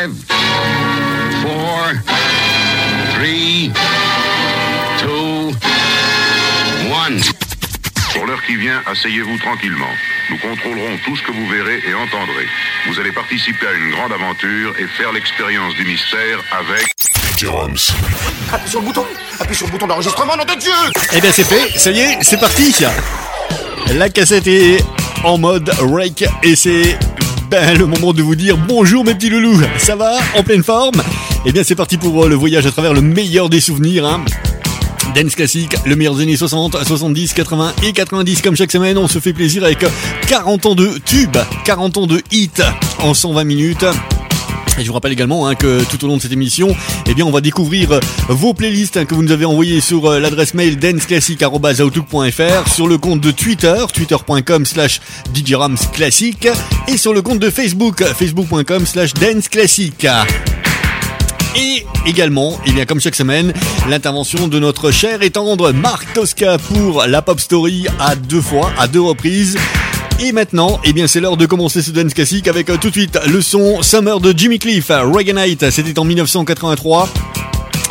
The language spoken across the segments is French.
Five, four, three, two, one. Pour l'heure qui vient, asseyez-vous tranquillement. Nous contrôlerons tout ce que vous verrez et entendrez. Vous allez participer à une grande aventure et faire l'expérience du mystère avec... Jérôme. Appuie sur le bouton Appuie sur le bouton d'enregistrement, nom de Dieu Eh bien c'est fait, ça y est, c'est parti La cassette est en mode rake et c'est ben, le moment de vous dire bonjour mes petits loulous, ça va En pleine forme Eh bien c'est parti pour euh, le voyage à travers le meilleur des souvenirs. Hein. Dance classique, le meilleur des années 60, 70, 80 et 90 comme chaque semaine, on se fait plaisir avec 40 ans de tubes, 40 ans de hits en 120 minutes. Et je vous rappelle également hein, que tout au long de cette émission, eh bien, on va découvrir euh, vos playlists hein, que vous nous avez envoyées sur euh, l'adresse mail danceclassic.outlook.fr, sur le compte de Twitter, twitter.com slash classique, et sur le compte de Facebook, facebook.com slash danceclassic. Et également, il y a comme chaque semaine, l'intervention de notre cher et tendre Marc Tosca pour la Pop Story à deux fois, à deux reprises. Et maintenant, eh bien, c'est l'heure de commencer ce dance classique avec euh, tout de suite le son Summer de Jimmy Cliff, Reggae Night, c'était en 1983.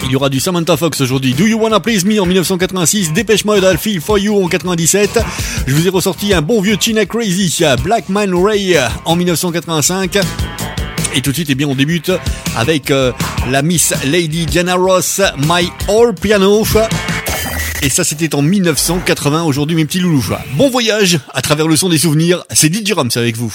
Il y aura du Samantha Fox aujourd'hui. Do You Wanna Please Me en 1986. Dépêche Mode I'll Feel For You en 97. Je vous ai ressorti un bon vieux China Crazy. Black Man Ray en 1985. Et tout de suite, eh bien, on débute avec euh, la Miss Lady Diana Ross, My All Piano. Et ça, c'était en 1980. Aujourd'hui, mes petits loulous. Bon voyage à travers le son des souvenirs. C'est DJ Rums avec vous.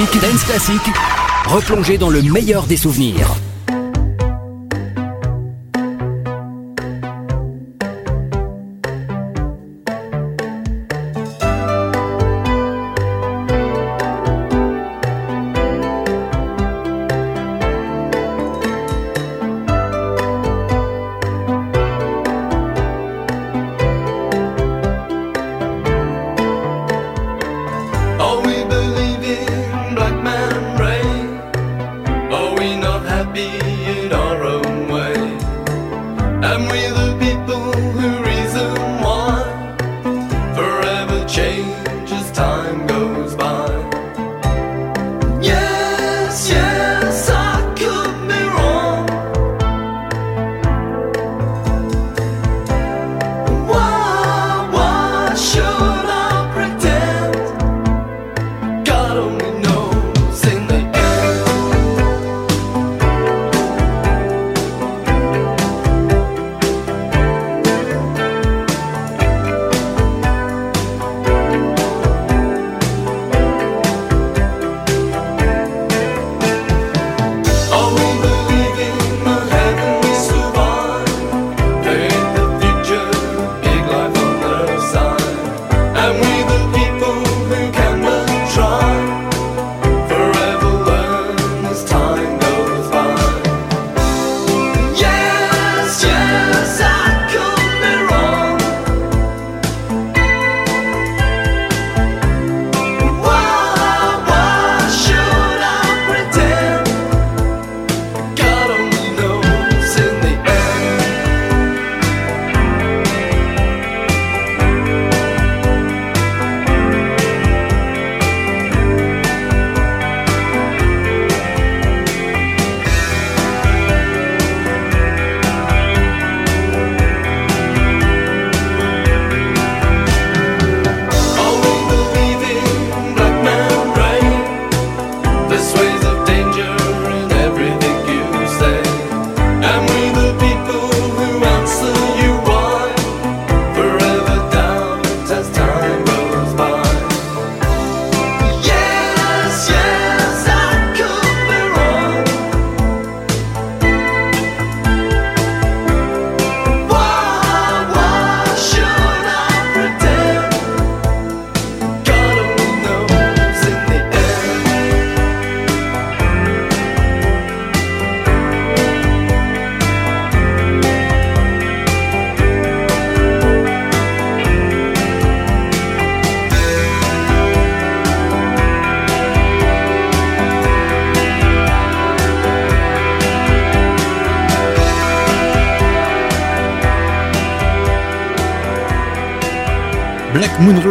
Classique, Dance Classique, dans le meilleur des souvenirs.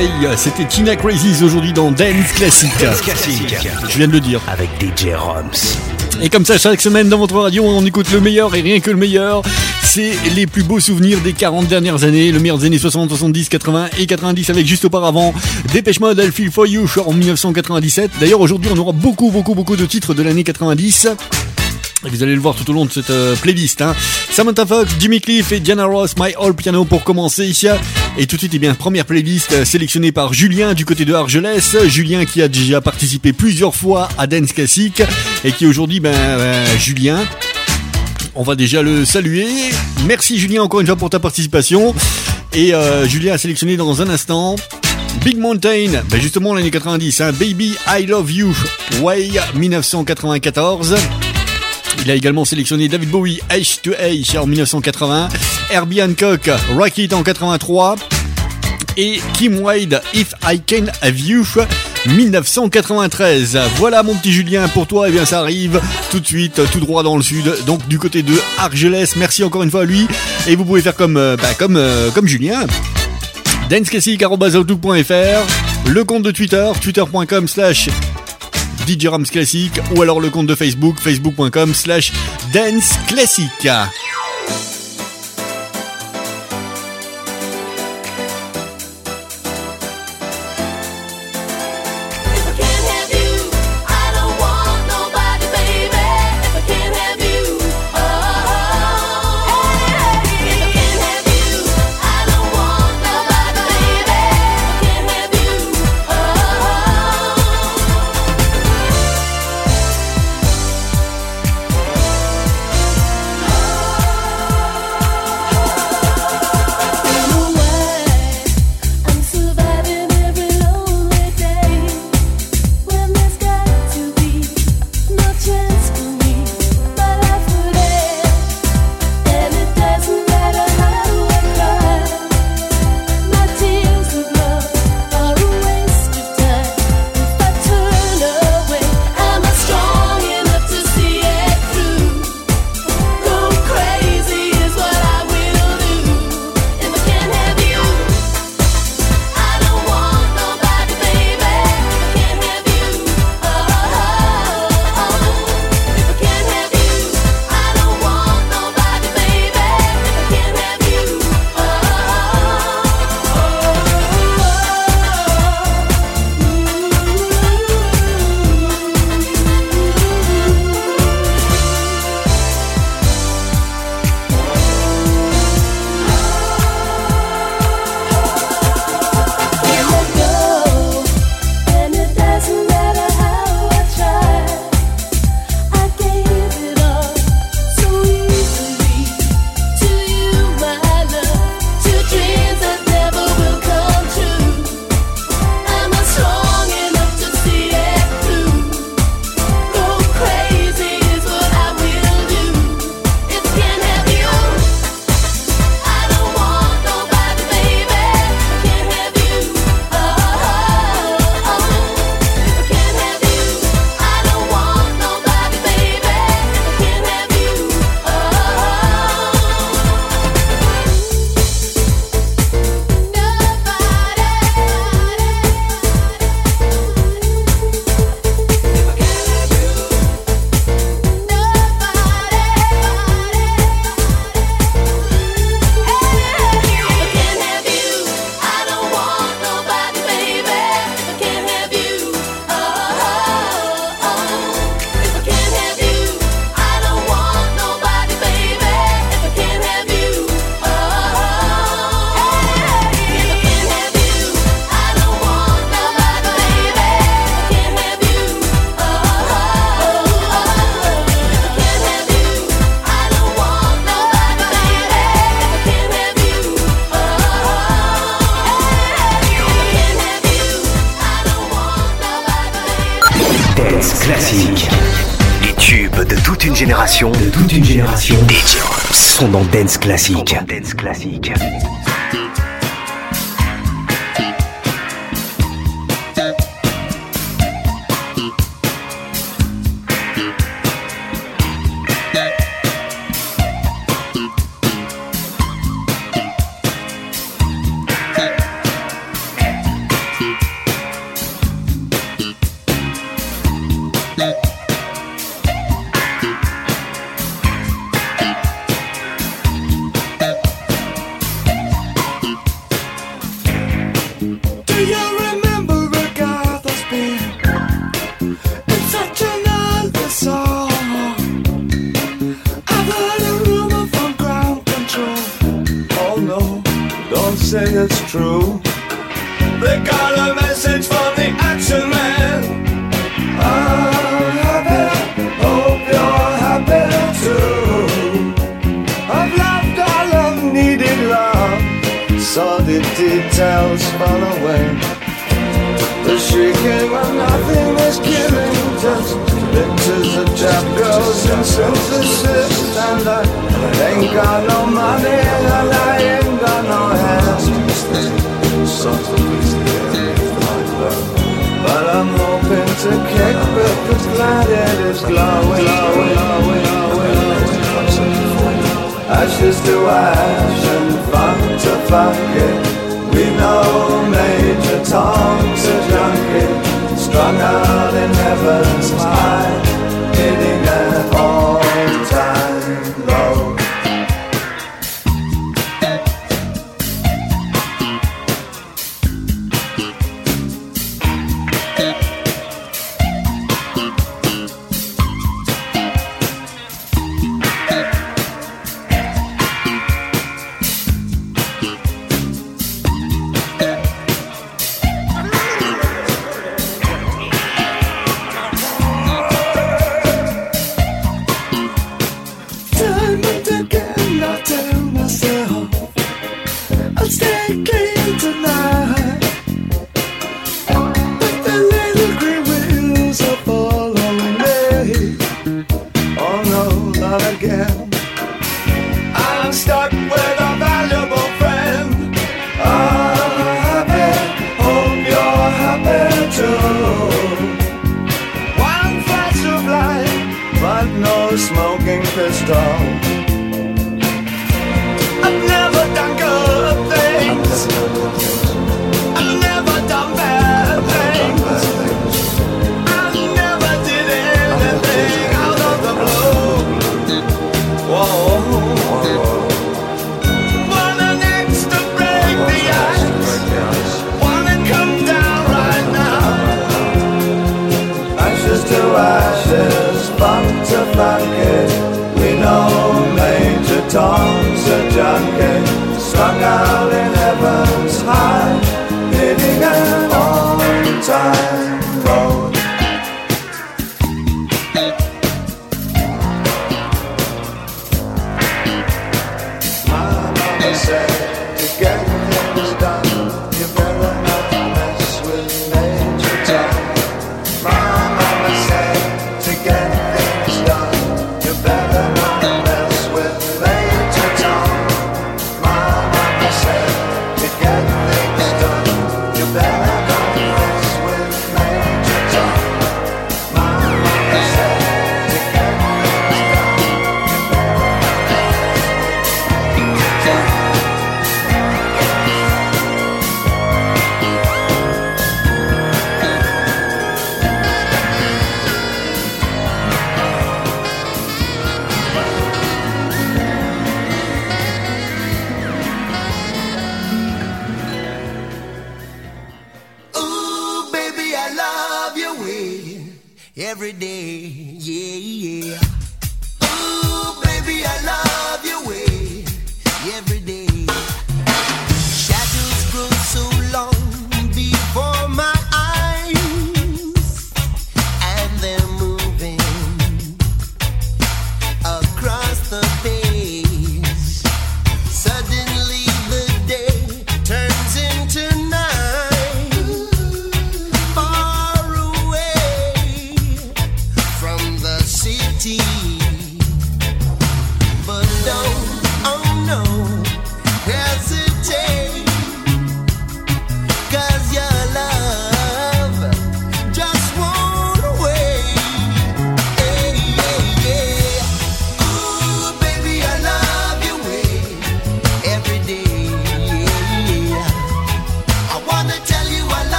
Ray, c'était Tina Crazies aujourd'hui dans Dance Classic. Classique. Je viens de le dire. Avec DJ Roms. Et comme ça, chaque semaine dans votre radio, on écoute le meilleur et rien que le meilleur. C'est les plus beaux souvenirs des 40 dernières années, le meilleur des années 60, 70, 80 et 90 avec juste auparavant Dépêche Mode, I Feel For You en 1997. D'ailleurs, aujourd'hui, on aura beaucoup, beaucoup, beaucoup de titres de l'année 90. Et vous allez le voir tout au long de cette euh, playlist. Hein. Samantha Fox, Jimmy Cliff et Diana Ross, My All Piano pour commencer. Et tout de suite, eh bien, première playlist euh, sélectionnée par Julien du côté de Argelès. Julien qui a déjà participé plusieurs fois à Dance Classic et qui aujourd'hui, ben, euh, Julien, on va déjà le saluer. Merci Julien encore une fois pour ta participation. Et euh, Julien a sélectionné dans un instant Big Mountain, ben justement l'année 90, hein, Baby I Love You, Way 1994. Il a également sélectionné David Bowie, H to H en 1980, Herbie Hancock, Rocket en 83 et Kim Wade, If I Can Have You 1993. Voilà mon petit Julien pour toi, et bien ça arrive tout de suite, tout droit dans le sud, donc du côté de Argelès. Merci encore une fois à lui et vous pouvez faire comme euh, bah, comme euh, comme Julien. danceclassic.outlook.fr le compte de Twitter, twitter.com slash DJ Rams Classic ou alors le compte de Facebook, facebook.com slash Dance Classic. Dance Classique. Dance Classique. to ash and funk to funky. We know Major Tom's a junkie, strung out in heaven's high.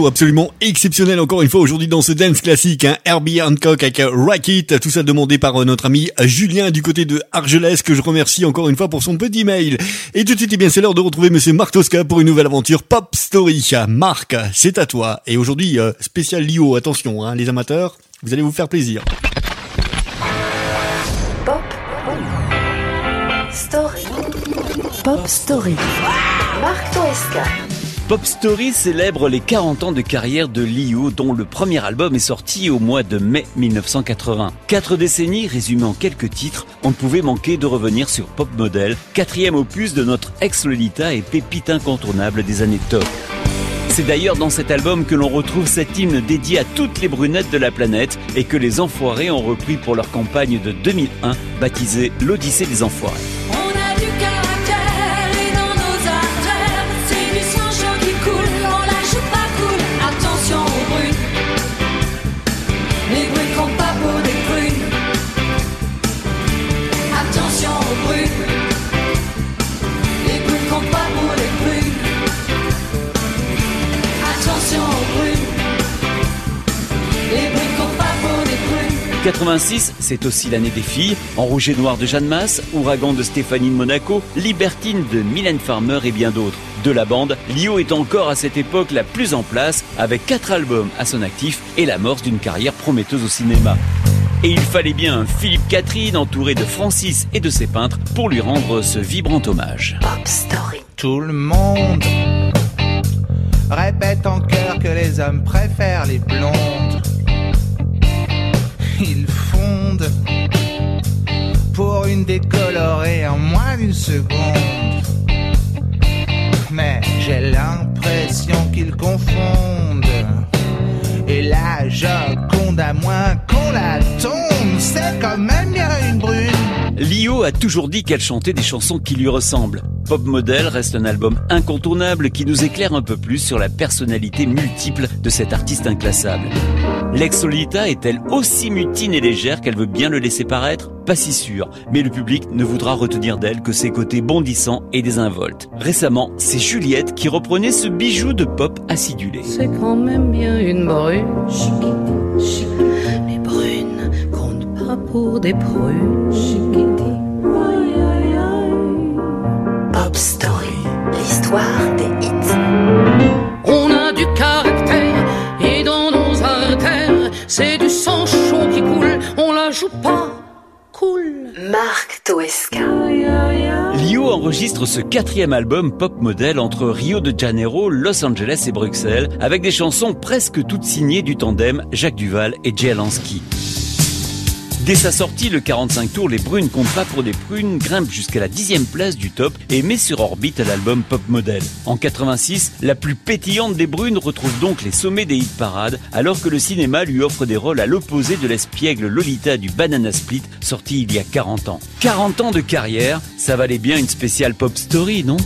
Absolument exceptionnel encore une fois aujourd'hui dans ce dance classique, hein. Herbie Hancock avec Racket, tout ça demandé par euh, notre ami Julien du côté de Argelès que je remercie encore une fois pour son petit mail. Et tout de suite, eh bien c'est l'heure de retrouver Monsieur Marc Tosca pour une nouvelle aventure Pop Story. Marc, c'est à toi. Et aujourd'hui, euh, spécial Lio, attention hein, les amateurs, vous allez vous faire plaisir. Pop Story. Pop Story. Marc Toesca. Pop Story célèbre les 40 ans de carrière de Liu, dont le premier album est sorti au mois de mai 1980. Quatre décennies résumées en quelques titres, on ne pouvait manquer de revenir sur Pop Model, quatrième opus de notre ex-Lolita et pépite incontournable des années top. C'est d'ailleurs dans cet album que l'on retrouve cet hymne dédié à toutes les brunettes de la planète et que les Enfoirés ont repris pour leur campagne de 2001 baptisée l'Odyssée des Enfoirés. 86, c'est aussi l'année des filles, En rouge et noir de Jeanne Masse, Ouragan de Stéphanie de Monaco, Libertine de Mylène Farmer et bien d'autres. De la bande, Lio est encore à cette époque la plus en place, avec quatre albums à son actif et l'amorce d'une carrière prometteuse au cinéma. Et il fallait bien un Philippe Catherine entouré de Francis et de ses peintres pour lui rendre ce vibrant hommage. Pop Story. Tout le monde répète en chœur que les hommes préfèrent les blondes. Une décolorée en moins d'une seconde. Mais j'ai l'impression qu'ils confondent. Et la Joconde à moins qu'on la tombe, c'est quand même bien une brune. Lio a toujours dit qu'elle chantait des chansons qui lui ressemblent. Pop Model reste un album incontournable qui nous éclaire un peu plus sur la personnalité multiple de cet artiste inclassable. L'ex Lolita est-elle aussi mutine et légère qu'elle veut bien le laisser paraître? Pas si sûr, mais le public ne voudra retenir d'elle que ses côtés bondissants et désinvoltes. Récemment, c'est Juliette qui reprenait ce bijou de pop acidulé. C'est quand même bien une brune. Les brunes comptent pas pour des prunes. Pop Story. L'histoire des hits. Marc Toesca. Lio enregistre ce quatrième album pop modèle entre Rio de Janeiro, Los Angeles et Bruxelles, avec des chansons presque toutes signées du tandem Jacques Duval et Jay. Dès sa sortie, le 45 tours Les Brunes comptent pas pour des prunes grimpe jusqu'à la dixième place du top et met sur orbite l'album Pop Model. En 86, la plus pétillante des Brunes retrouve donc les sommets des hit parades alors que le cinéma lui offre des rôles à l'opposé de l'espiègle Lolita du Banana Split sorti il y a 40 ans. 40 ans de carrière, ça valait bien une spéciale pop story, non?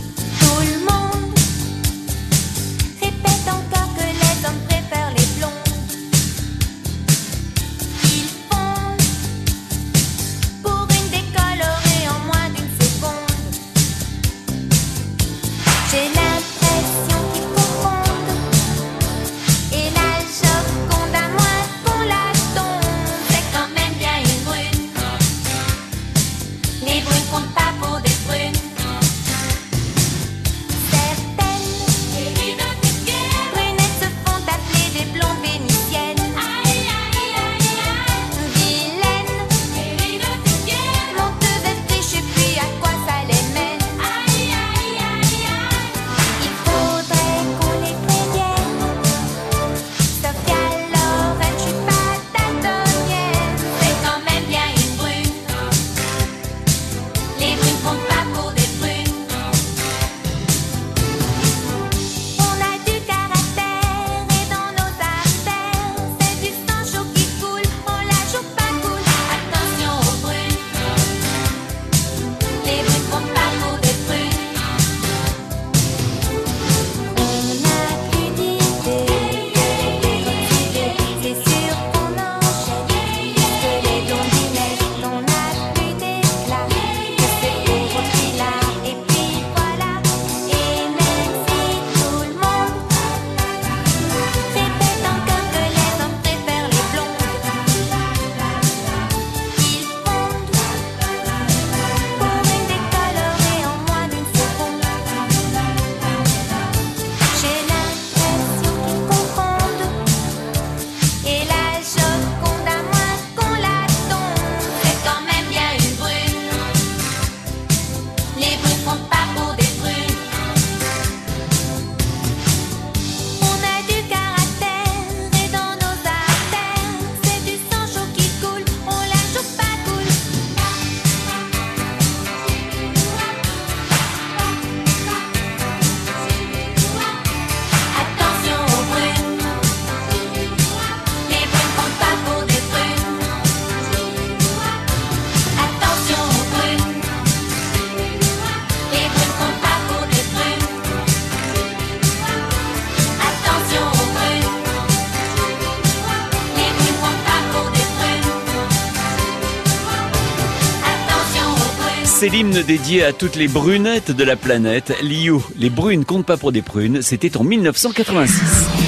C'est l'hymne dédié à toutes les brunettes de la planète. Liu, les brunes comptent pas pour des prunes, c'était en 1986.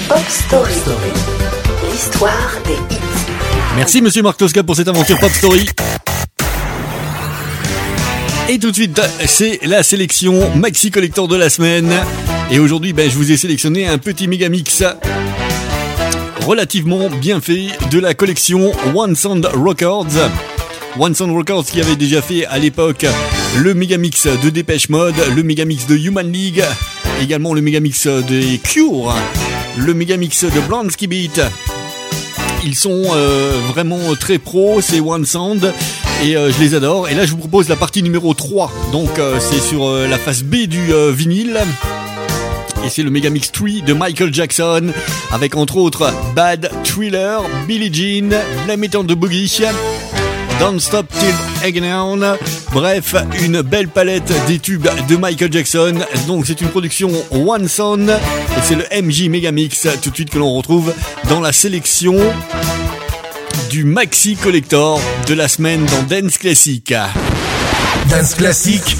Pop Story. L'histoire des hits. Merci Monsieur Marc Tosca pour cette aventure Pop Story. Et tout de suite, c'est la sélection Maxi Collector de la semaine. Et aujourd'hui, ben, je vous ai sélectionné un petit méga mix relativement bien fait de la collection One Sound Records. One Sound Records qui avait déjà fait à l'époque le mégamix de Dépêche Mode, le mégamix de Human League, également le mégamix des Cure, le mégamix de Blonsky Beat. Ils sont euh, vraiment très pros, c'est One Sound, et euh, je les adore. Et là, je vous propose la partie numéro 3. Donc, euh, c'est sur la face B du vinyle. Et c'est le Megamix 3 de Michael Jackson, avec entre autres Bad Thriller, Billie Jean, Blame It on Boogie, Don't Stop Till Again. Bref, une belle palette des tubes de Michael Jackson. Donc c'est une production One Sound et c'est le MJ Megamix tout de suite que l'on retrouve dans la sélection du Maxi Collector de la semaine dans Dance Classic. Dance classique,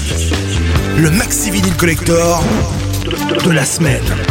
le maxi vinyle collector de la semaine.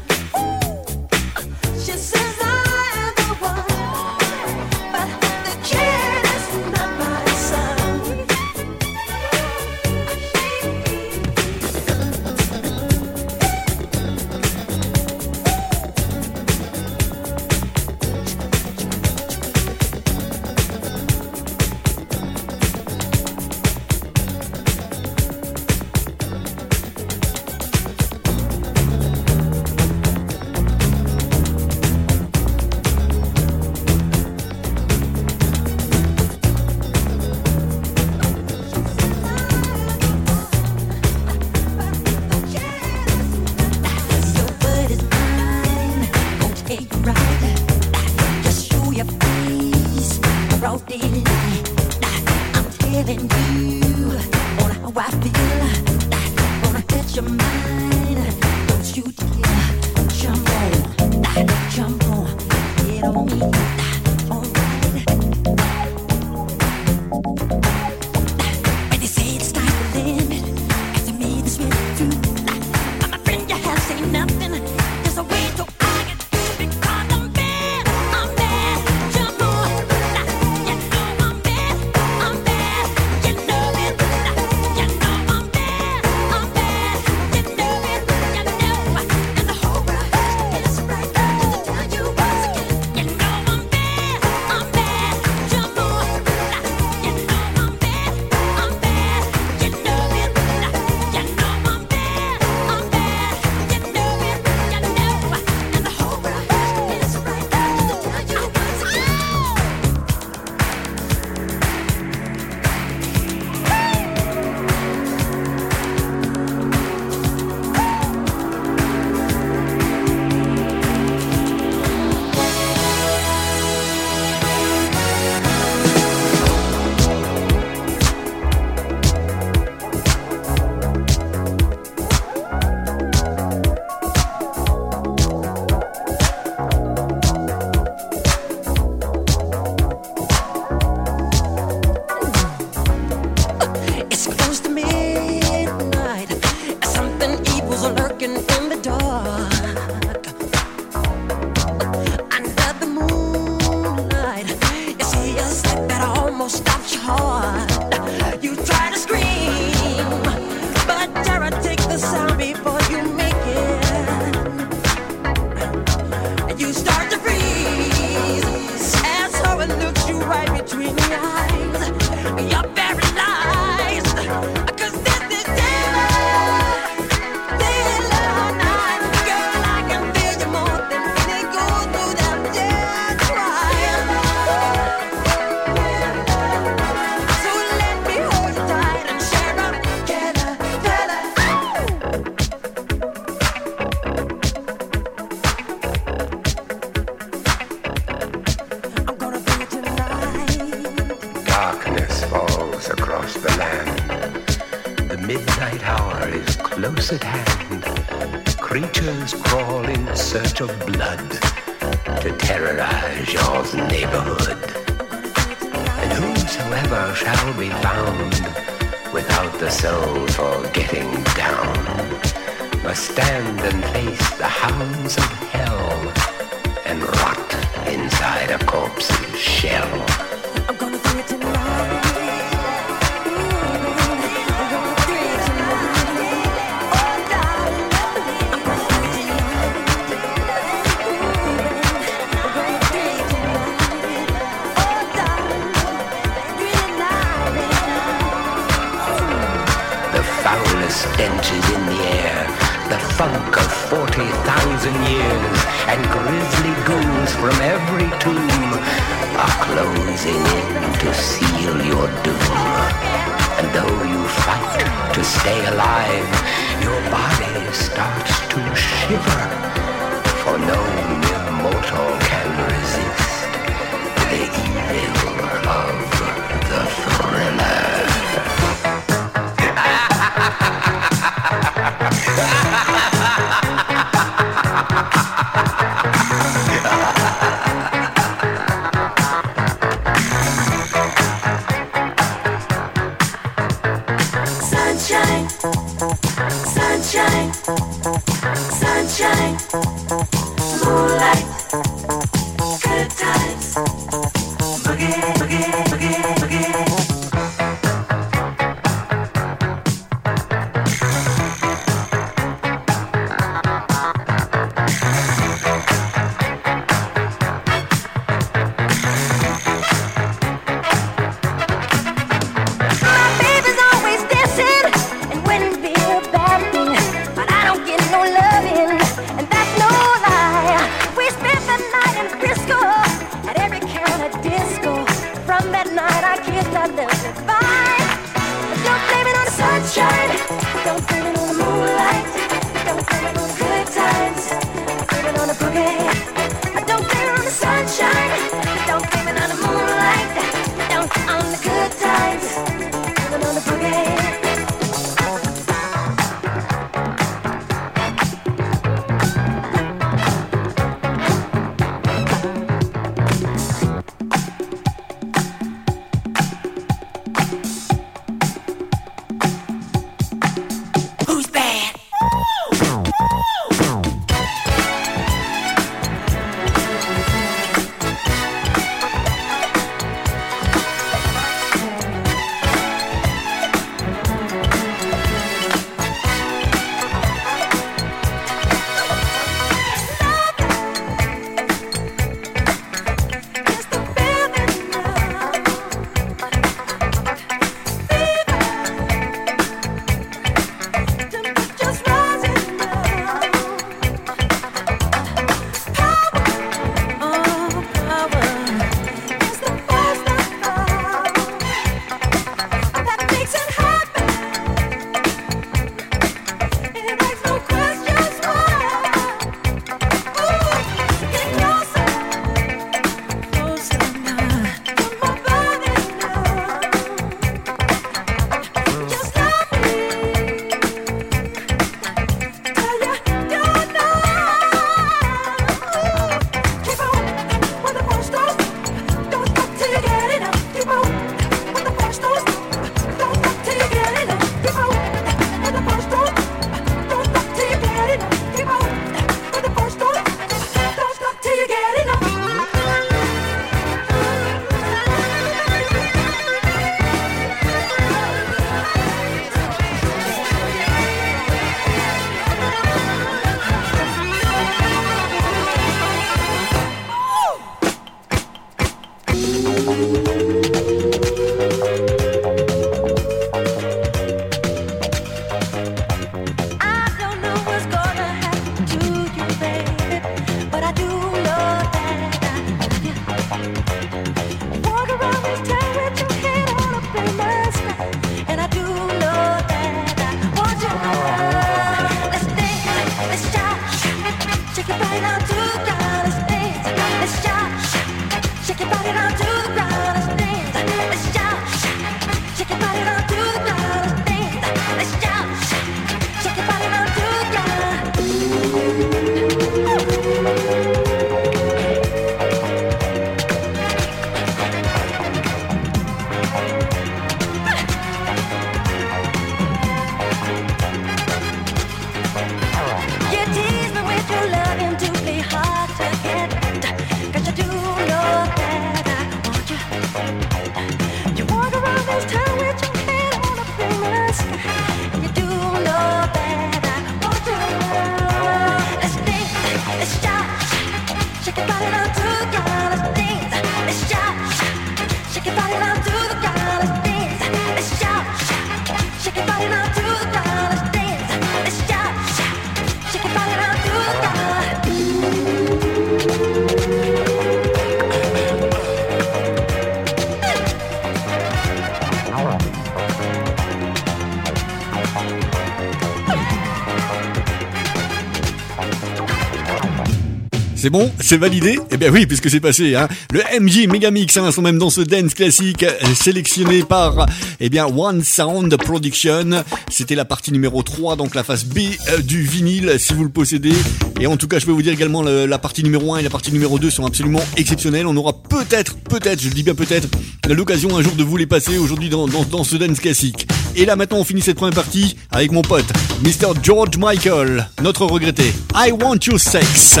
C'est bon C'est validé Eh bien oui, puisque c'est passé. Hein. Le MJ Megamix hein, sont même dans ce dance classique euh, sélectionné par eh bien, One Sound Production. C'était la partie numéro 3, donc la face B euh, du vinyle, si vous le possédez. Et en tout cas, je peux vous dire également, la partie numéro 1 et la partie numéro 2 sont absolument exceptionnelles. On aura peut-être, peut-être, je dis bien peut-être, l'occasion un jour de vous les passer aujourd'hui dans, dans, dans ce dance classique. Et là maintenant, on finit cette première partie avec mon pote, Mr. George Michael, notre regretté. I want you sex.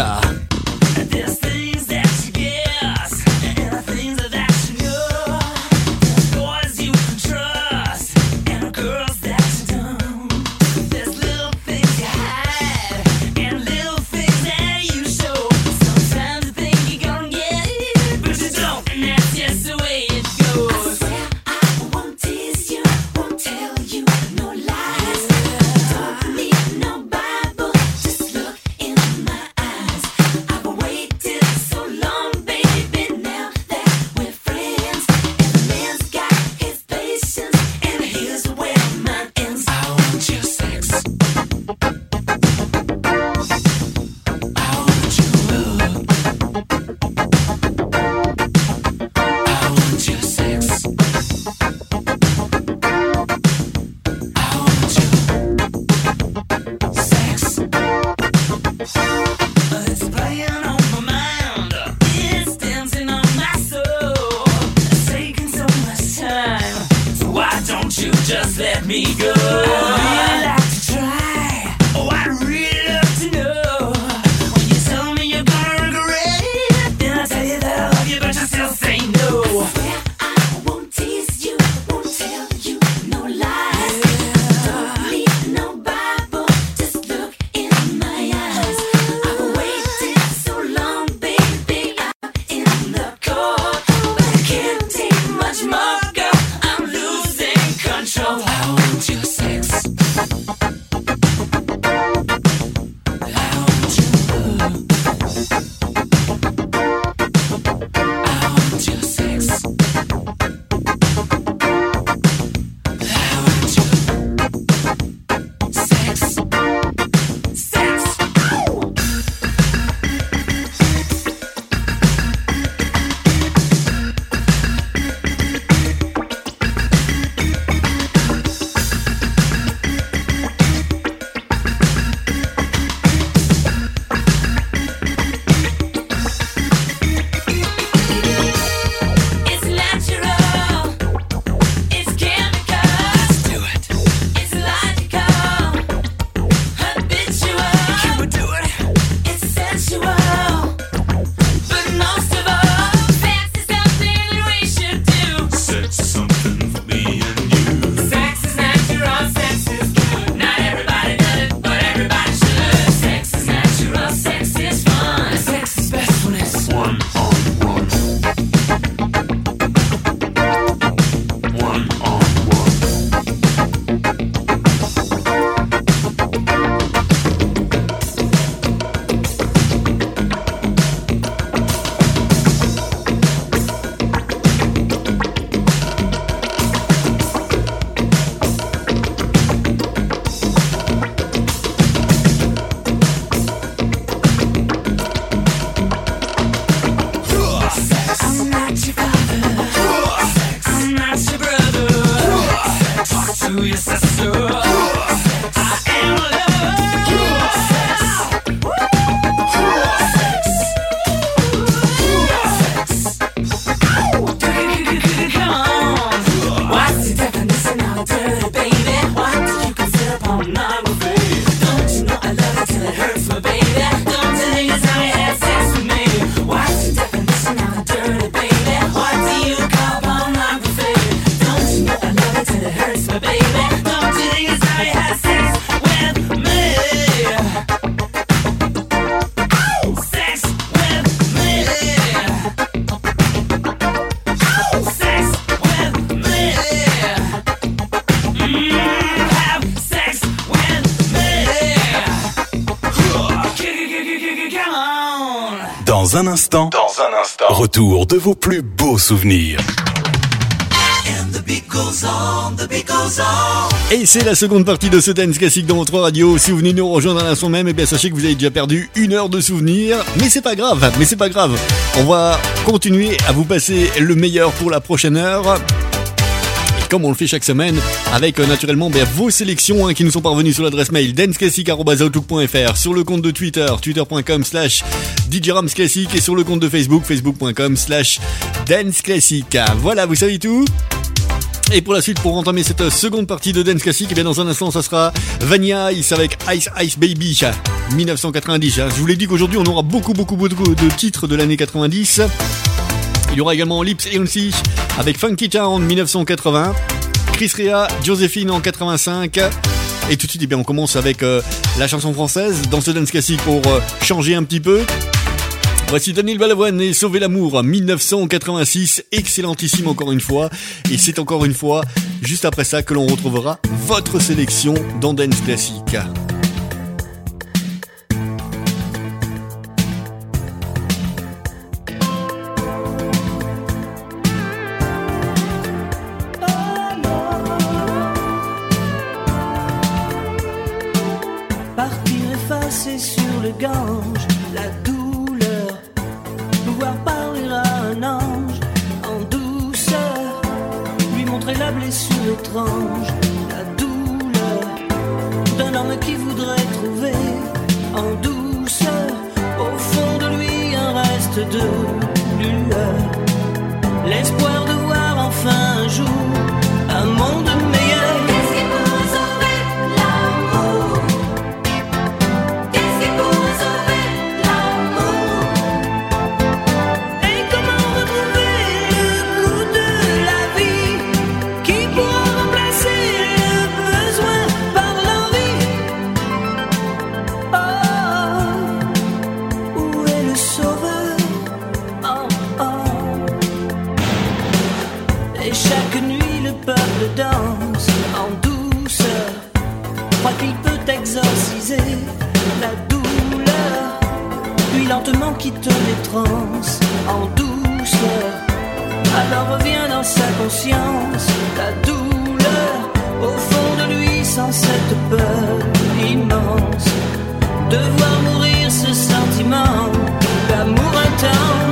Un instant. Dans un instant. Retour de vos plus beaux souvenirs. Et c'est la seconde partie de ce Dance Classique dans votre radio. Si vous venez nous rejoindre à l'instant même, et bien sachez que vous avez déjà perdu une heure de souvenirs. Mais c'est pas grave, mais c'est pas grave. On va continuer à vous passer le meilleur pour la prochaine heure. Comme on le fait chaque semaine, avec euh, naturellement bien, vos sélections hein, qui nous sont parvenues sur l'adresse mail danceclassique.outlook.fr, sur le compte de Twitter, twitter.com slash djramsclassique et sur le compte de Facebook, facebook.com slash danceclassique. Voilà, vous savez tout et pour la suite, pour entamer cette seconde partie de Dance Classic, et bien dans un instant, ça sera Vanilla Ice avec Ice Ice Baby 1990. Je vous l'ai dit qu'aujourd'hui, on aura beaucoup, beaucoup, beaucoup de titres de l'année 90. Il y aura également Lips et Unsi avec Funky Town 1980, Chris Rea, Josephine en 85. Et tout de suite, eh on commence avec euh, la chanson française dans ce Dance Classic pour euh, changer un petit peu. Voici Daniel Balavoine et Sauver l'amour 1986, excellentissime encore une fois. Et c'est encore une fois, juste après ça, que l'on retrouvera votre sélection dans Dance Classique. La douleur d'un homme qui voudrait trouver en douceur au fond de lui un reste de lueur, l'espoir de voir enfin un jour la douleur, puis lentement quitte les transes en douceur. Alors revient dans sa conscience la douleur, au fond de lui sans cette peur immense de voir mourir ce sentiment d'amour intense.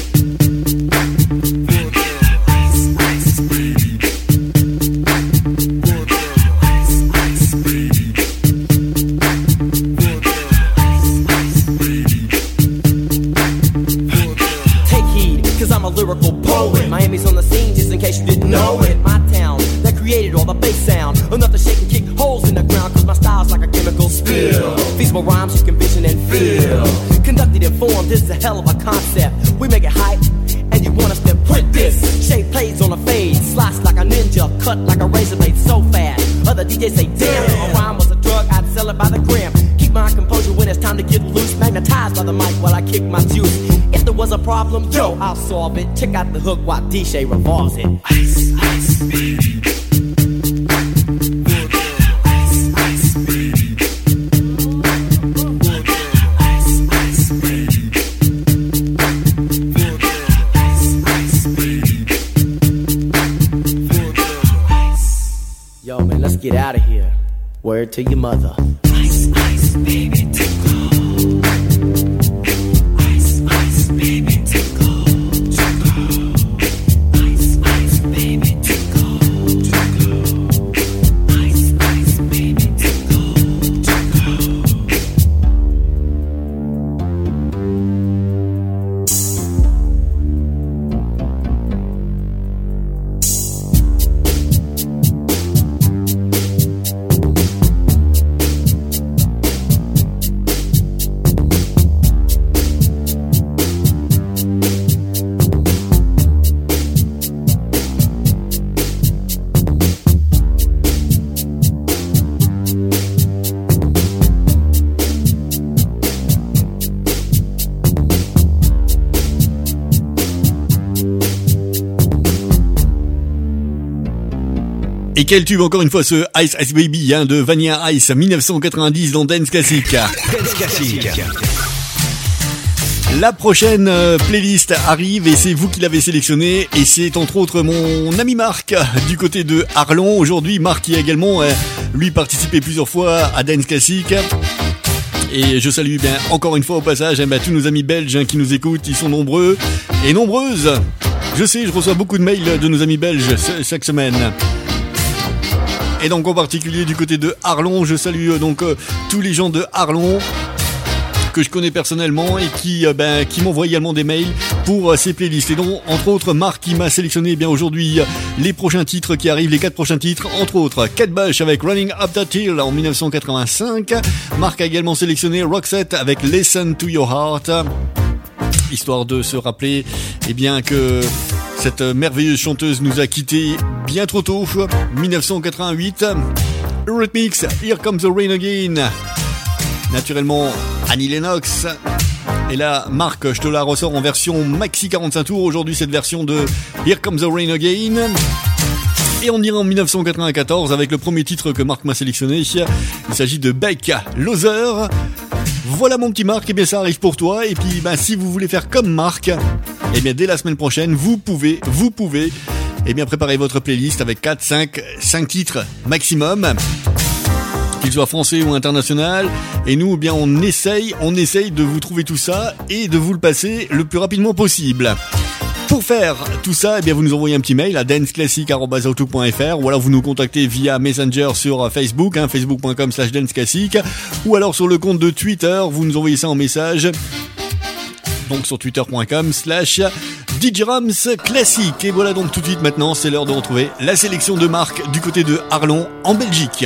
kick my juice. If there was a problem, yo, I'll solve it. Check out the hook while DJ revolves it. Ice, ice, baby. Yo, man, let's get out of here. Word to your mother. Quel tube encore une fois ce Ice Ice Baby hein, de Vanilla Ice 1990 dans Dance Classic. Dance Classic. La prochaine euh, playlist arrive et c'est vous qui l'avez sélectionnée et c'est entre autres mon ami Marc du côté de Arlon. Aujourd'hui Marc qui a également euh, lui participé plusieurs fois à Dance Classic. Et je salue bien encore une fois au passage hein, bah, tous nos amis belges hein, qui nous écoutent, ils sont nombreux et nombreuses. Je sais, je reçois beaucoup de mails de nos amis belges chaque semaine. Et donc en particulier du côté de Arlon, je salue euh, donc euh, tous les gens de Arlon que je connais personnellement et qui, euh, ben, qui m'envoient également des mails pour euh, ces playlists. Et donc, entre autres, Marc qui m'a sélectionné eh bien aujourd'hui les prochains titres qui arrivent, les quatre prochains titres, entre autres Cat Bush avec Running Up That Hill en 1985. Marc a également sélectionné Roxette avec Listen to Your Heart, histoire de se rappeler eh bien que cette merveilleuse chanteuse nous a quittés bien trop tôt, 1988. Eurythmics, Here Comes the Rain Again. Naturellement, Annie Lennox. Et là, Marc, je te la ressors en version maxi 45 tours. Aujourd'hui, cette version de Here Comes the Rain Again. Et on ira en 1994 avec le premier titre que Marc m'a sélectionné. Il s'agit de Beck Loser. Voilà mon petit Marc, et bien ça arrive pour toi. Et puis, ben, si vous voulez faire comme Marc, et bien dès la semaine prochaine, vous pouvez, vous pouvez, et bien préparer votre playlist avec 4, 5, 5 titres maximum qu'il soit français ou international. Et nous, eh bien, on essaye, on essaye de vous trouver tout ça et de vous le passer le plus rapidement possible. Pour faire tout ça, eh bien, vous nous envoyez un petit mail à danceclassic.fr ou alors vous nous contactez via Messenger sur Facebook, hein, facebook.com slash danceclassic ou alors sur le compte de Twitter, vous nous envoyez ça en message donc sur twitter.com slash DJRams classique. Et voilà donc tout de suite maintenant, c'est l'heure de retrouver la sélection de Marc du côté de Arlon en Belgique.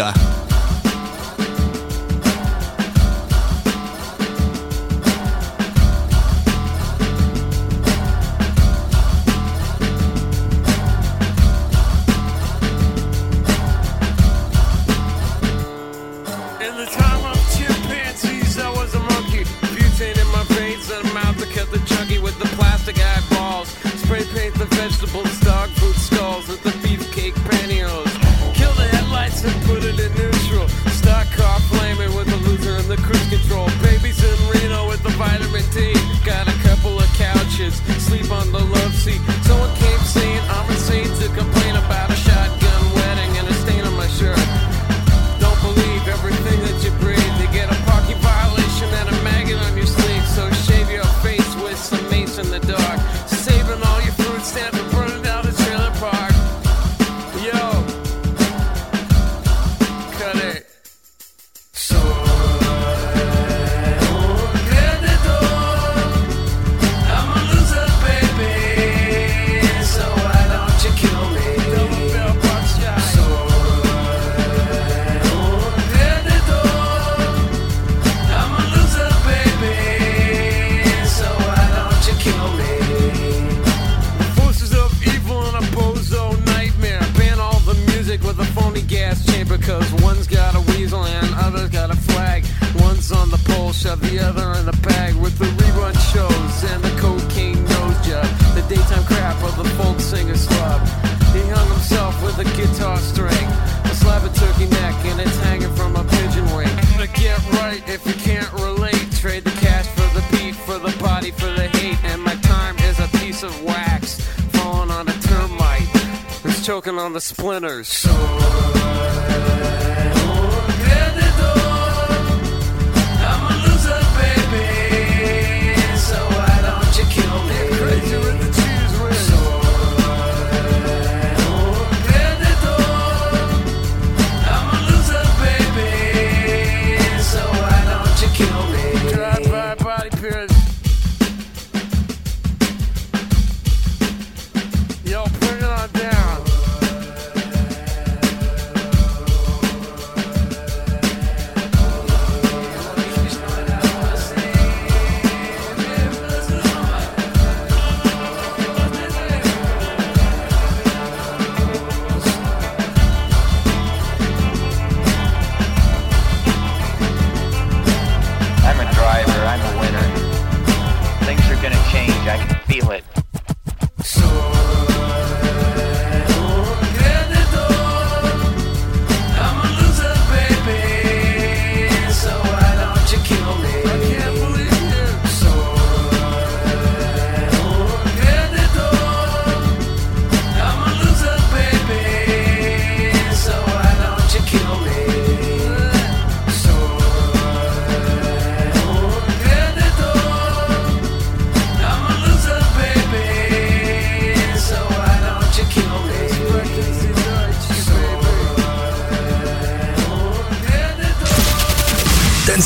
The splinters.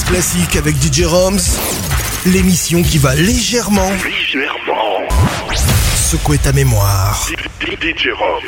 Classique avec DJ Roms, l'émission qui va légèrement Légèrement. secouer ta mémoire. DJ Roms.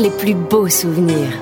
Les plus beaux souvenirs.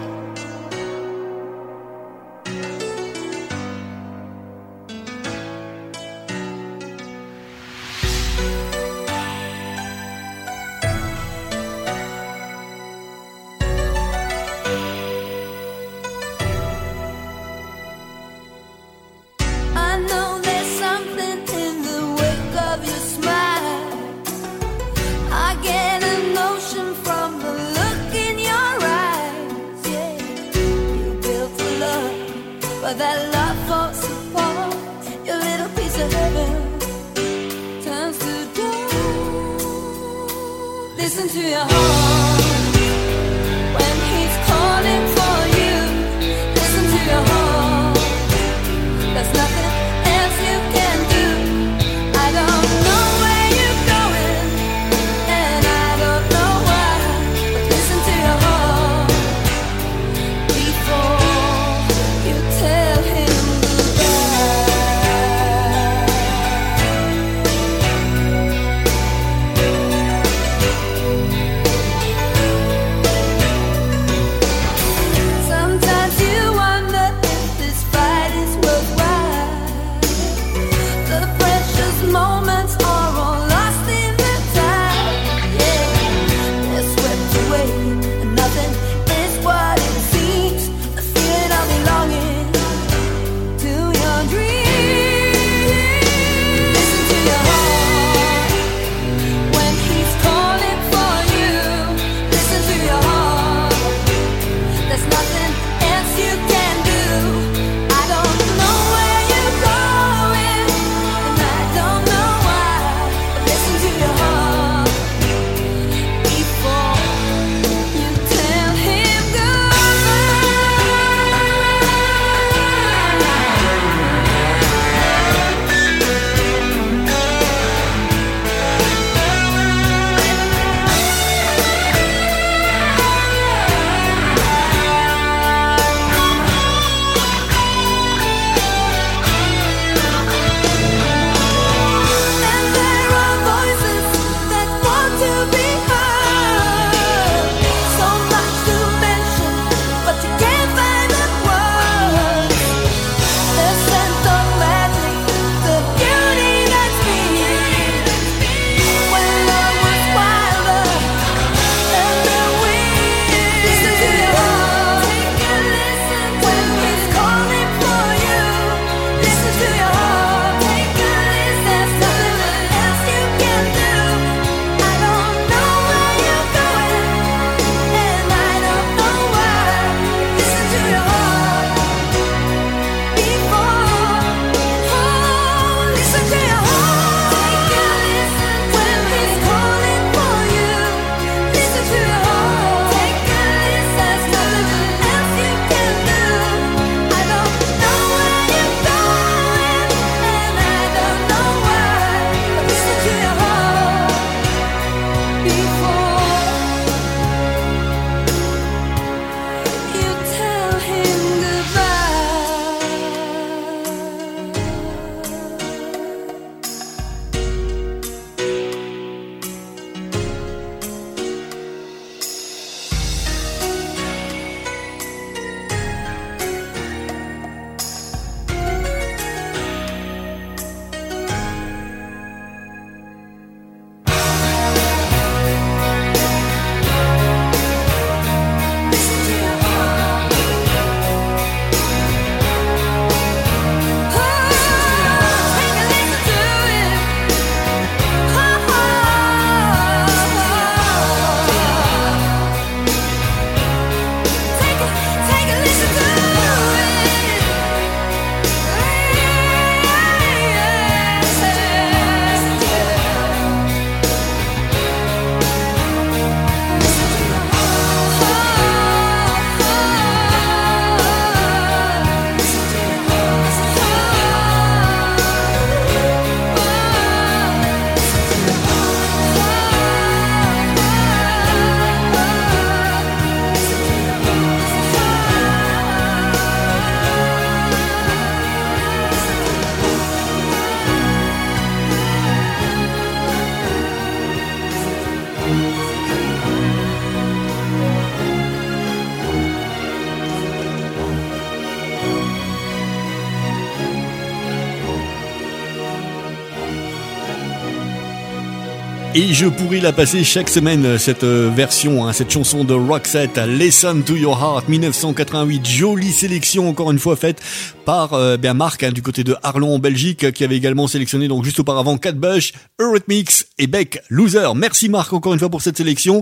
Je pourrais la passer chaque semaine, cette euh, version, hein, cette chanson de Roxette, Listen to Your Heart, 1988. Jolie sélection, encore une fois, faite par euh, bien Marc, hein, du côté de Arlon en Belgique, qui avait également sélectionné donc juste auparavant Cat Bush, Eurythmics et Beck Loser. Merci Marc encore une fois pour cette sélection.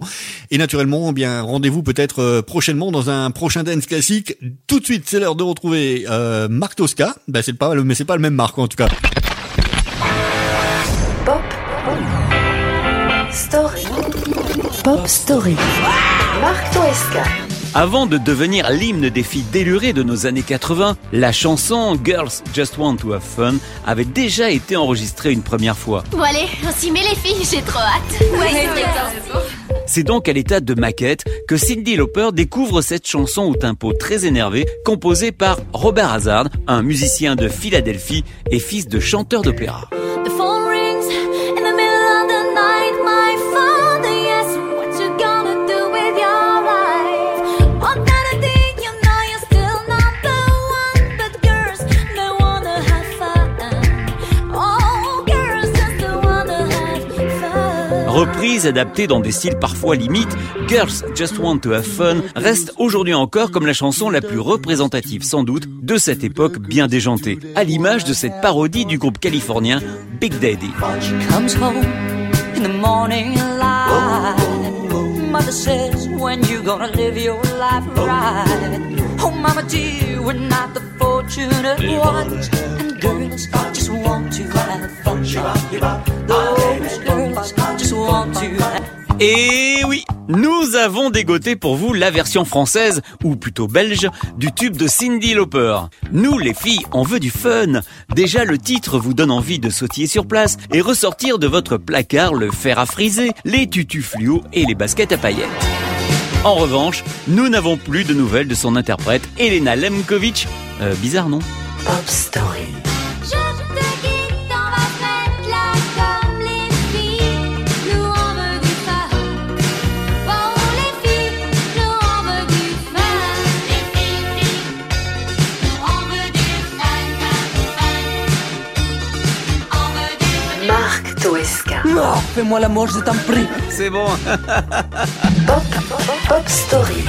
Et naturellement, eh bien rendez-vous peut-être euh, prochainement dans un prochain dance classique. Tout de suite, c'est l'heure de retrouver euh, Marc Tosca. Ben, c'est pas, mais c'est pas le même Marc en tout cas. Pop Story. Marc Toesca. Avant de devenir l'hymne des filles délurées de nos années 80, la chanson Girls Just Want to Have Fun avait déjà été enregistrée une première fois. Bon allez, on s'y met les filles, j'ai trop hâte. Ouais, C'est donc à l'état de maquette que Cindy Lauper découvre cette chanson au tempo très énervé, composée par Robert Hazard, un musicien de Philadelphie et fils de chanteur d'opéra. Fun. Reprise, adaptée dans des styles parfois limites, Girls Just Want to Have Fun reste aujourd'hui encore comme la chanson la plus représentative sans doute de cette époque bien déjantée, à l'image de cette parodie du groupe californien Big Daddy. Mother says, when you gonna live your life right? Oh, mama dear, we're not the fortunate ones. And girls just want to have fun. Give up those girls just want to have Et oui, nous avons dégoté pour vous la version française, ou plutôt belge, du tube de Cindy Lauper. Nous, les filles, on veut du fun. Déjà, le titre vous donne envie de sautiller sur place et ressortir de votre placard le fer à friser, les tutus fluo et les baskets à paillettes. En revanche, nous n'avons plus de nouvelles de son interprète, Elena Lemkovic. Euh, bizarre, non? Pop Story. Non, fais-moi l'amour, je t'en prie. C'est bon. Pop, Pop Story.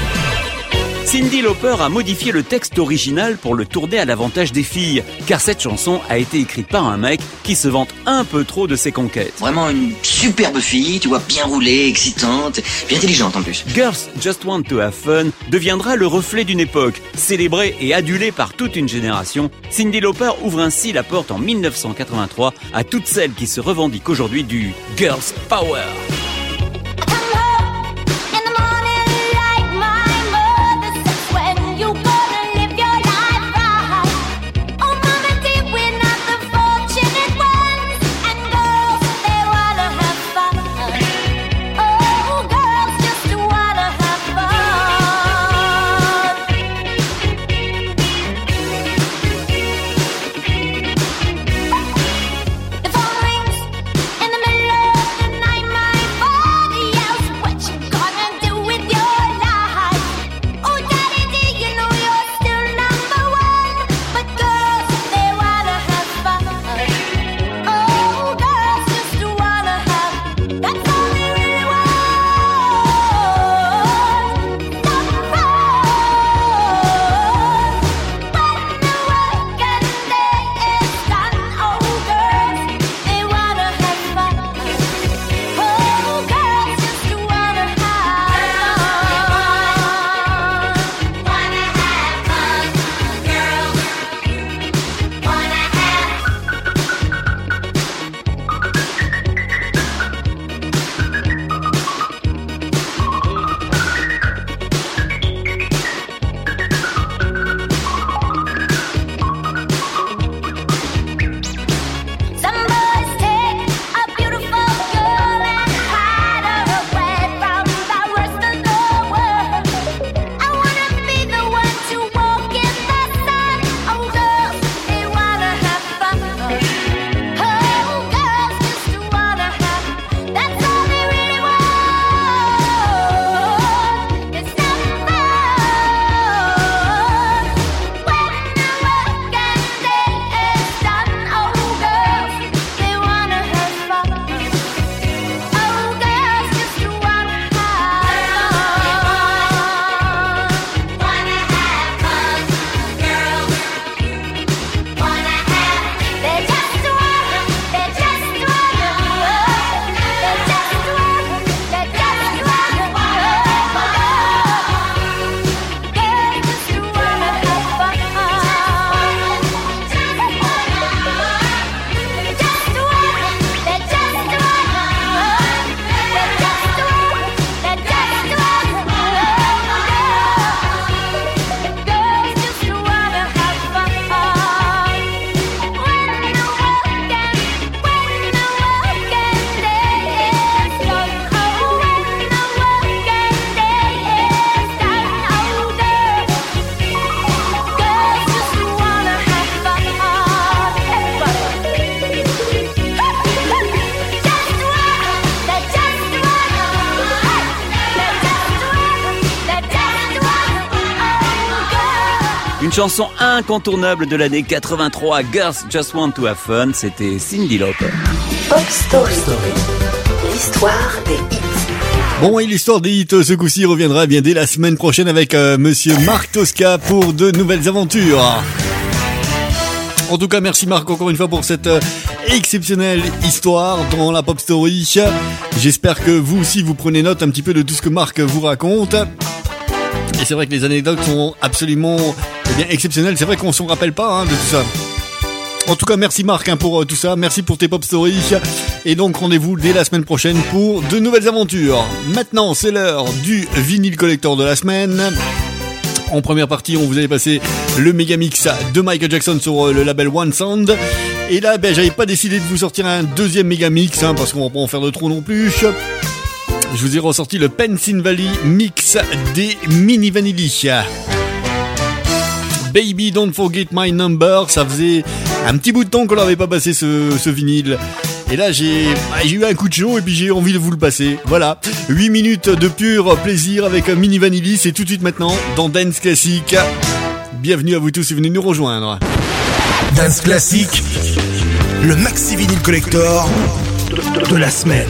Cindy Lauper a modifié le texte original pour le tourner à l'avantage des filles, car cette chanson a été écrite par un mec qui se vante un peu trop de ses conquêtes. Vraiment une superbe fille, tu vois, bien roulée, excitante, bien intelligente en plus. Girls Just Want to Have Fun deviendra le reflet d'une époque, célébrée et adulée par toute une génération. Cindy Lauper ouvre ainsi la porte en 1983 à toutes celles qui se revendiquent aujourd'hui du Girls Power. Chanson incontournable de l'année 83, Girls Just Want to Have Fun, c'était Cindy Lauper. Pop Story. L'histoire des hits. Bon, et l'histoire des hits, ce coup-ci reviendra bien dès la semaine prochaine avec euh, monsieur Marc Tosca pour de nouvelles aventures. En tout cas, merci Marc encore une fois pour cette euh, exceptionnelle histoire dans la Pop Story. J'espère que vous aussi vous prenez note un petit peu de tout ce que Marc vous raconte. Et c'est vrai que les anecdotes sont absolument eh bien, exceptionnelles. C'est vrai qu'on s'en rappelle pas hein, de tout ça. En tout cas, merci Marc hein, pour euh, tout ça. Merci pour tes pop stories. Et donc, rendez-vous dès la semaine prochaine pour de nouvelles aventures. Maintenant, c'est l'heure du vinyle collector de la semaine. En première partie, on vous avait passé le méga mix de Michael Jackson sur euh, le label One Sound. Et là, ben, j'avais pas décidé de vous sortir un deuxième méga mix, hein, parce qu'on va pas en faire de trop non plus. Je vous ai ressorti le Pension Valley mix des Mini Vanilli. Baby Don't Forget My Number, ça faisait un petit bout de temps qu'on n'avait pas passé ce, vinyle. Et là, j'ai bah, j'ai eu un coup de chaud et puis j'ai envie de vous le passer. Voilà, 8 minutes de pur plaisir avec Mini Vanilli, c'est tout de suite maintenant dans Dance Classic. Bienvenue à vous tous et venez nous rejoindre. Dance classique, le maxi vinyle collector de la semaine.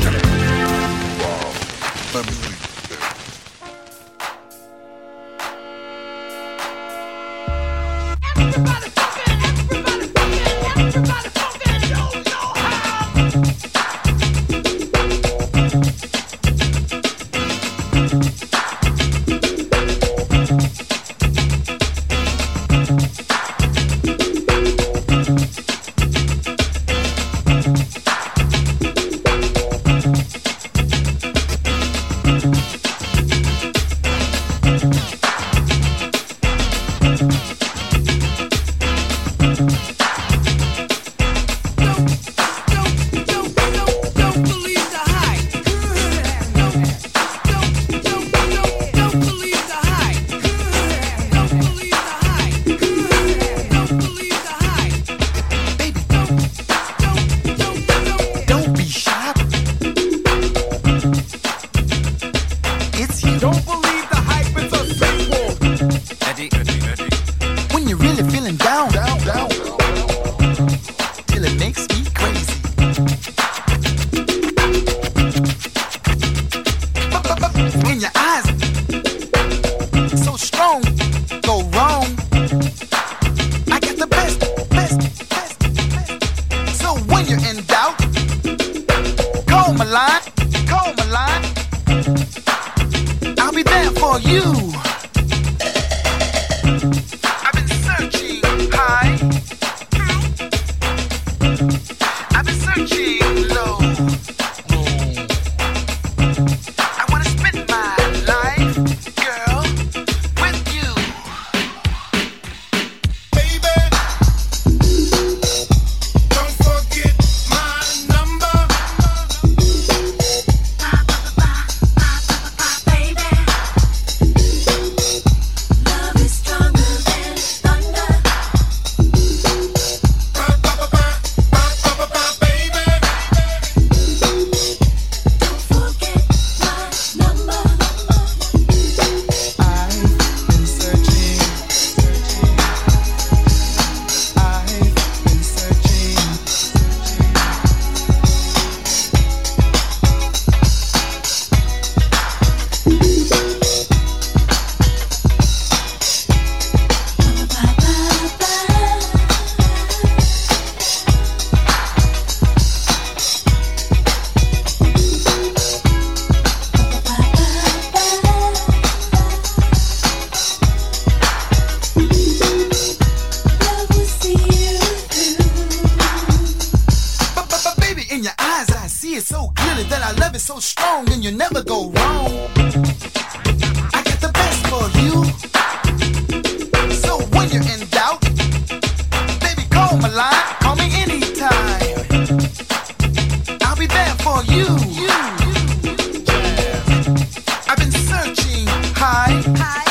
Hi.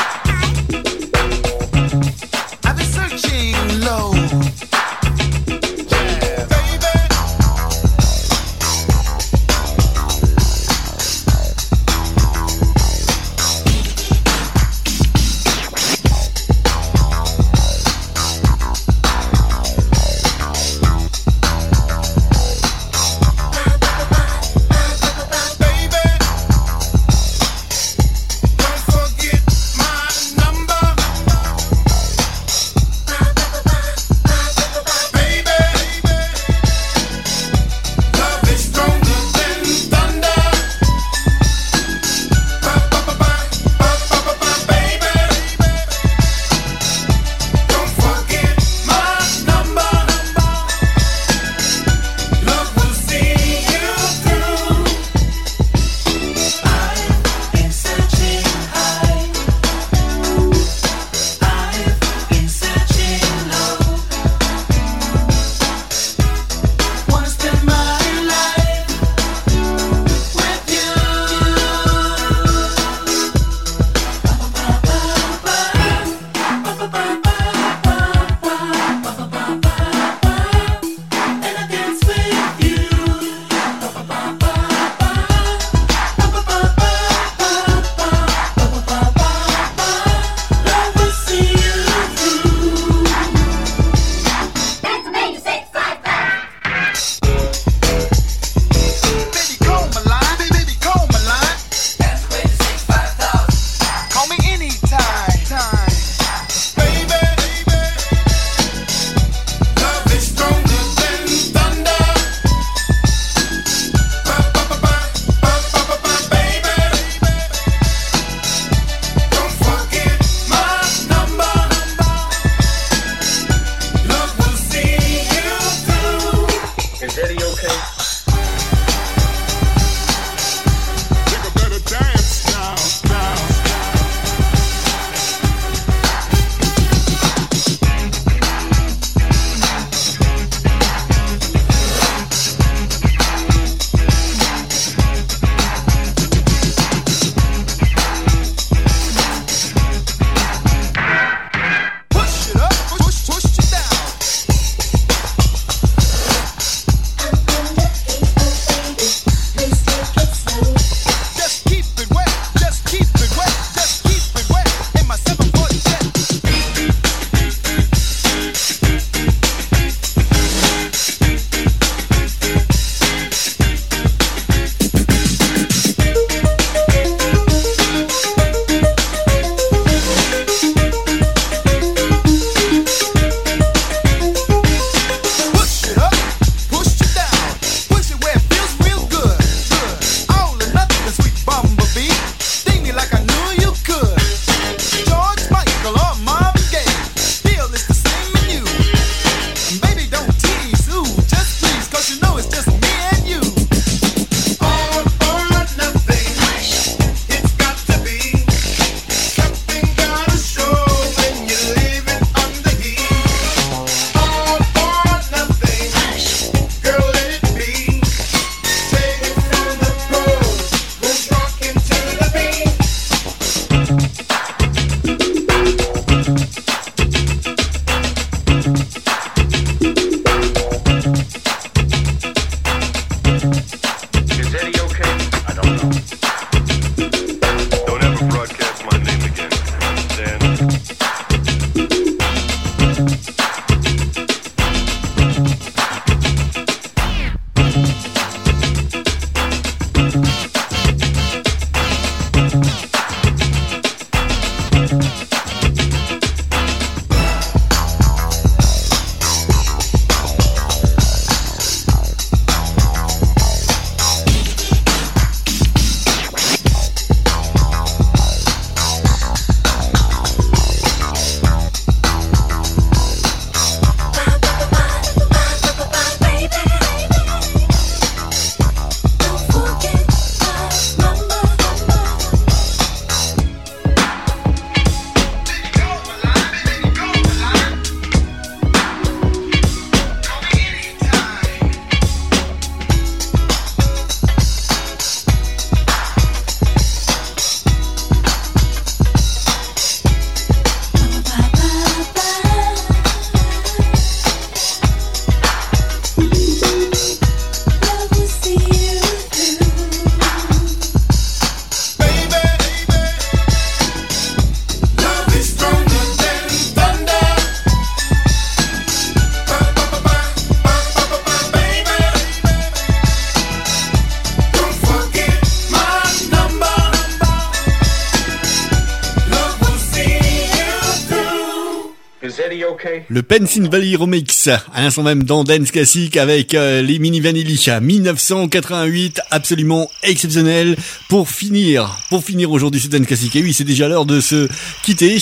Pennsylvania Remix, à l'instant même dans Dance Classic avec euh, les Mini Vanilli, 1988, absolument exceptionnel. Pour finir, pour finir aujourd'hui ce Dance Classic, et oui, c'est déjà l'heure de se quitter.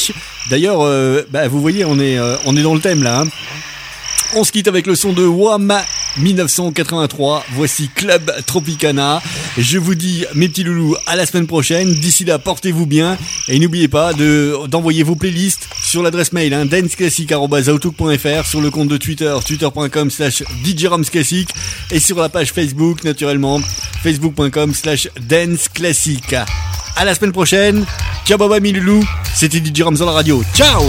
D'ailleurs, euh, bah, vous voyez, on est, euh, on est dans le thème là. Hein. On se quitte avec le son de Wham 1983. Voici Club Tropicana. Je vous dis, mes petits loulous, à la semaine prochaine. D'ici là, portez-vous bien. Et n'oubliez pas de, d'envoyer vos playlists sur l'adresse mail, hein, sur le compte de Twitter, twitter.com slash djromsclassic, et sur la page Facebook, naturellement, facebook.com slash danceclassic. À la semaine prochaine. Ciao, baba, mes loulous. C'était DJ Roms dans la radio. Ciao!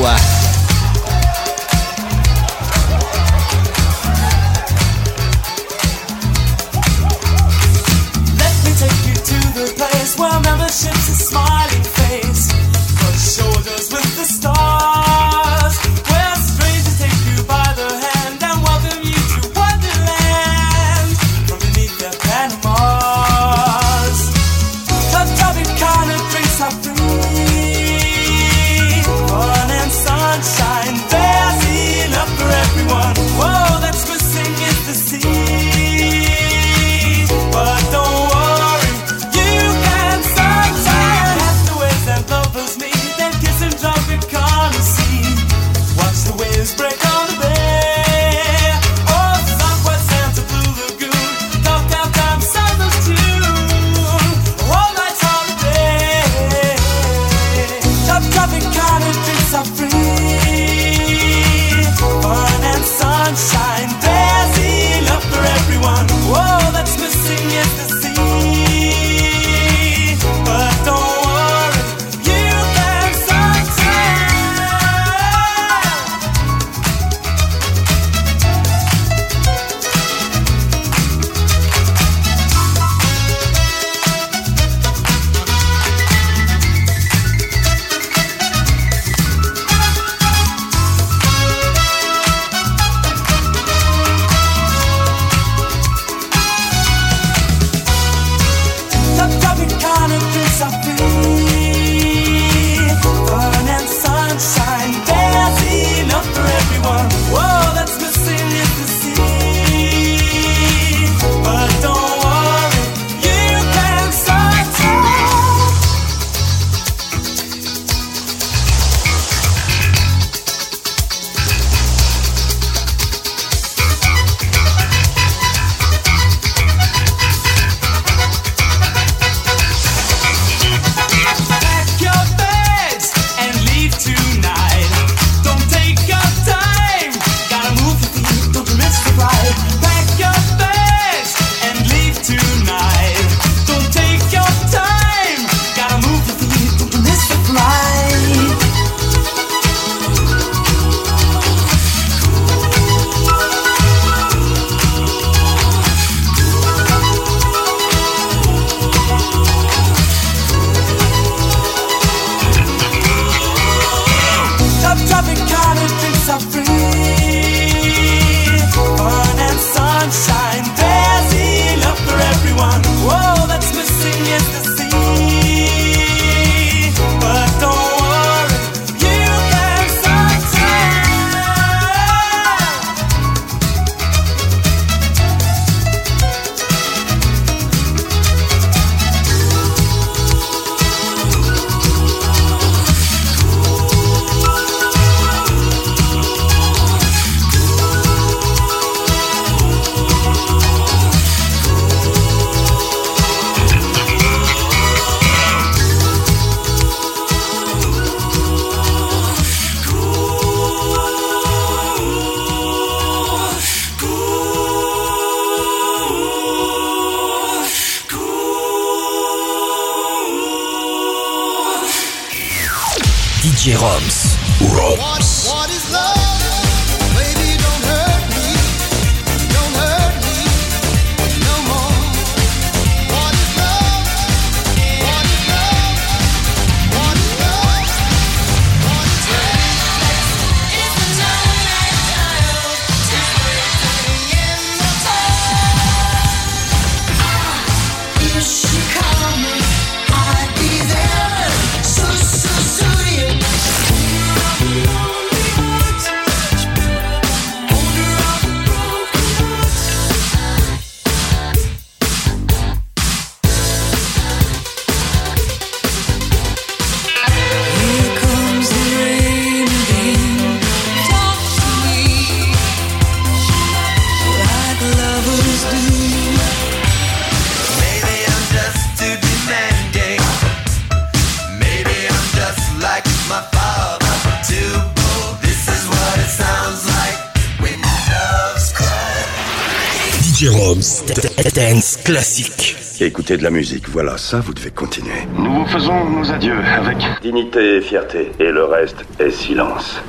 Classique. Écoutez de la musique, voilà, ça vous devez continuer. Nous vous faisons nos adieux avec Dignité et fierté, et le reste est silence.